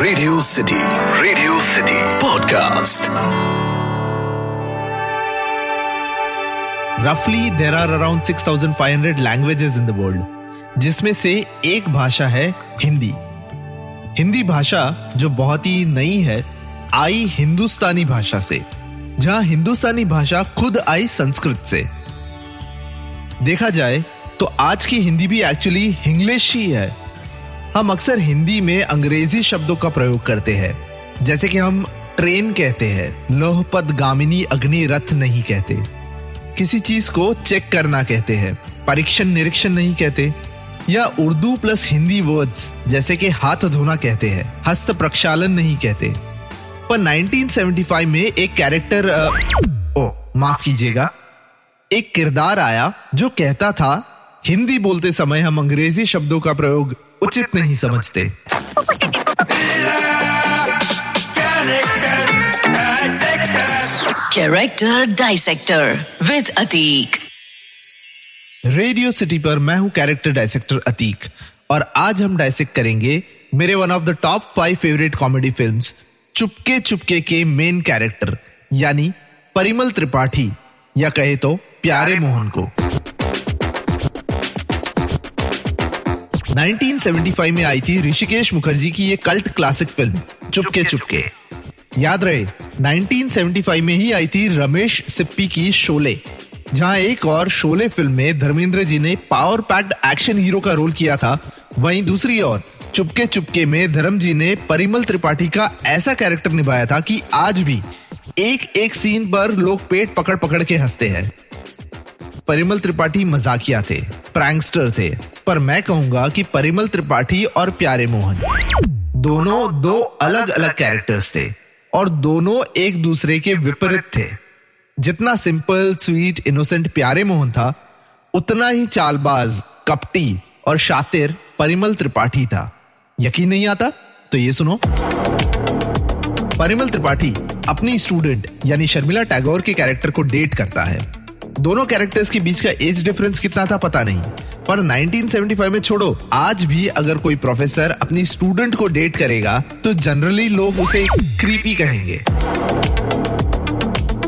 Radio City Radio City podcast रफली there are around 6,500 languages in the world जिसमें से एक भाषा है हिंदी। हिंदी भाषा जो बहुत ही नई है आई हिंदुस्तानी भाषा से जहाँ हिंदुस्तानी भाषा खुद आई संस्कृत से। देखा जाए तो आज की हिंदी भी एक्चुअली इंग्लिश ही है। हम अक्सर हिंदी में अंग्रेज़ी शब्दों का प्रयोग करते हैं। जैसे कि हम ट्रेन कहते हैं, लोहपद गामिनी अग्नि रथ नहीं कहते। किसी चीज़ को चेक करना कहते हैं, परीक्षण निरीक्षण नहीं कहते। या उर्दू प्लस हिंदी वर्ड्स, जैसे कि हाथ धोना कहते हैं, हस्त प्रक्षालन नहीं कहते। पर 1975 में एक कैरेक्टर ओ, माफ़ कीजिएगा, एक किरदार आया जो कहता था, हिंदी बोलते समय हम अंग्रेज़ी शब्दों का प्रयोग उचित नहीं समझते। Character dissector with Atik Radio City पर मैं हूँ कैरेक्टर डायसेक्टर अतीक और आज हम डायसेक्ट करेंगे मेरे one of the top five favourite comedy films Chupke Chupke के मेन कैरेक्टर यानी परिमल त्रिपाठी या कहे तो प्यारे मोहन को। 1975 में आई थी ऋषिकेश मुखर्जी की ये cult classic film Chupke Chupke. याद रहे 1975 में ही आई थी रमेश सिप्पी की शोले, जहाँ एक और शोले फ़िल्म में धर्मेंद्र जी ने पावर पैक्ड एक्शन हीरो का रोल किया था, वहीं दूसरी ओर, चुपके चुपके में धर्म जी ने परिमल त्रिपाठी का ऐसा कैरेक्टर निभाया था कि आज भी एक एक सीन पर लोग पेट पकड़ पकड़ के हँसते हैं। परिमल त्रिपाठी मजाकिया थे प्रैंगस्टर थे, पर मैं कहूँगा कि परिमल त्रिपाठी और प्यारे मोहन, दोनों दो अलग अलग कैरेक्टर्स थे और दोनों एक दूसरे के विपरीत थे। जितना सिंपल स्वीट इनोसेंट प्यारे मोहन था, उतना ही चालबाज, कपटी और शातिर परिमल त्रिपाठी था। यकीन नहीं आता? तो ये सुनो। परिमल त्रिपाठी अपनी स्टूडेंट यानी शर्मिला टैगोर के कैरेक्टर को डेट करता है। दोनों कैरेक्टर्स के बीच का एज डिफरेंस कितना था पता नहीं। पर 1975 में छोड़ो, आज भी अगर कोई प्रोफेसर अपनी स्टूडेंट को डेट करेगा तो जनरली लोग उसे क्रीपी कहेंगे।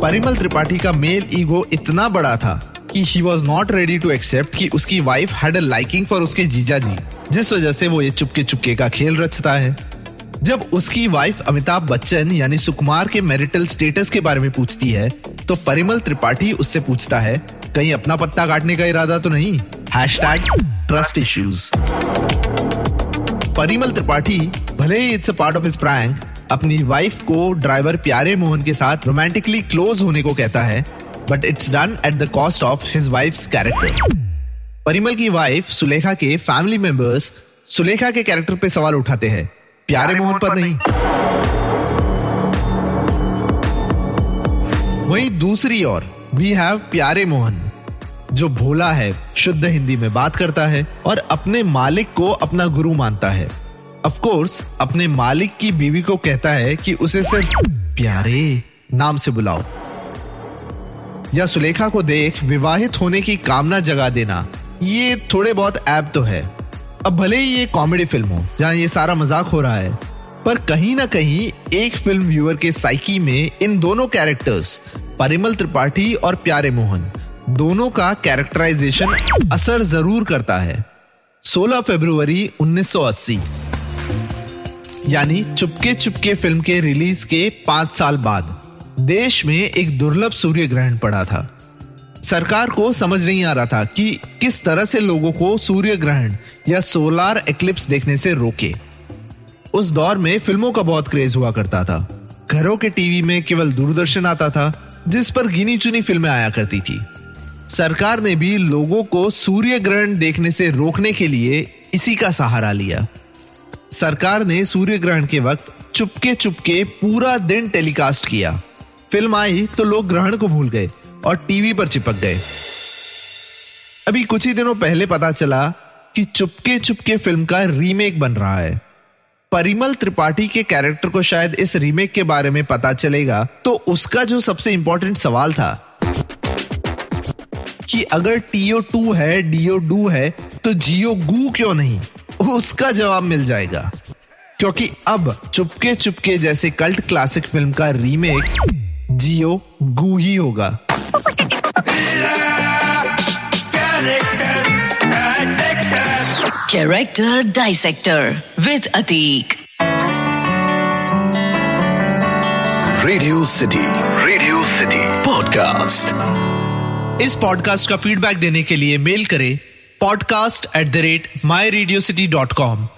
परिमल त्रिपाठी का मेल ईगो इतना बड़ा था कि he was not ready to accept कि उसकी wife had a liking for उसके जीजा जी, जिस वजह से वो ये चुपके चुपके का खेल रचता है। जब उसकी वाइफ अमिताभ बच्चन यानी सुकुमार के मैरिटल स्टेटस के बारे में पूछती है तो परिमल त्रिपाठी उससे पूछता है, कहीं अपना पत्ता काटने का इरादा तो नहीं? Has trust issues Parimal Tripathi, भले ही it's a part of his prank अपनी वाइफ को ड्राइवर प्यारे मोहन के साथ रोमांटिकली क्लोज होने को कहता है but it's done at the cost of his wife character Parimal की वाइफ सुलेखा के फैमिली मेंबर्स सुलेखा के कैरेक्टर पे सवाल उठाते हैं। प्यारे मोहन पर नहीं। वहीं दूसरी ओर वी हैव प्यारे मोहन जो भोला है शुद्ध हिंदी में बात करता है और अपने मालिक को अपना गुरु मानता है। ऑफ़ कोर्स अपने मालिक की बीवी को कहता है कि उसे सिर्फ़ प्यारे नाम से बुलाओ। या सुलेखा को देख विवाहित होने की कामना जगा देना ये थोड़े बहुत ऐप तो है। अब भले ही ये कॉमेडी फ़िल्म हो, जहाँ ये सारा मज़ाक हो रहा है, पर कहीं ना कहीं एक फ़िल्म व्यूअर के साइकी में इन दोनों कैरेक्टर्स परिमल त्रिपाठी और प्यारे मोहन, दोनों का कैरेक्टराइजेशन असर ज़रूर करता है। 16 फरवरी 1980 यानी चुपके चुपके फ़िल्म के रिलीज़ के पाँच साल बाद, देश में एक दुर्लभ सूर्य ग्रहण पड़ा था। सरकार को समझ नहीं आ रहा था कि किस तरह से लोगों को सूर्य ग्रहण या सोलार एक्लिप्स देखने से रोके। उस दौर में फ़िल्मों का बहुत क्रेज हुआ करता था। घरों के टीवी में केवल दूरदर्शन आता था, जिस पर गिनी चुनी फ़िल्में आया करती थी। सरकार ने भी लोगों को सूर्य ग्रहण देखने से रोकने के लिए इसी का सहारा लिया। सरकार ने सूर्य ग्रहण के वक्त चुपके चुपके पूरा दिन टेलीकास्ट किया। फ़िल्म आई तो लोग ग्रहण को भूल गए। और टीवी पर चिपक गए। अभी कुछ ही दिनों पहले पता चला कि चुपके चुपके फ़िल्म का रीमेक बन रहा है। परिमल त्रिपाठी के कैरेक्टर को शायद इस रीमेक के बारे में पता चलेगा तो उसका जो सबसे इंपॉर्टेंट सवाल था कि अगर टीओ टू है डीओ डू है तो जियो गू क्यों नहीं? उसका जवाब मिल जाएगा। क्योंकि अब चुपके चुपके जैसे कल्ट क्लासिक फ़िल्म का रीमेक जियो गू ही होगा। Character Dissector with Atik. Radio City Radio City podcast इस पॉडकास्ट का फीडबैक देने के लिए मेल करें podcast at the rate my Radio City dot com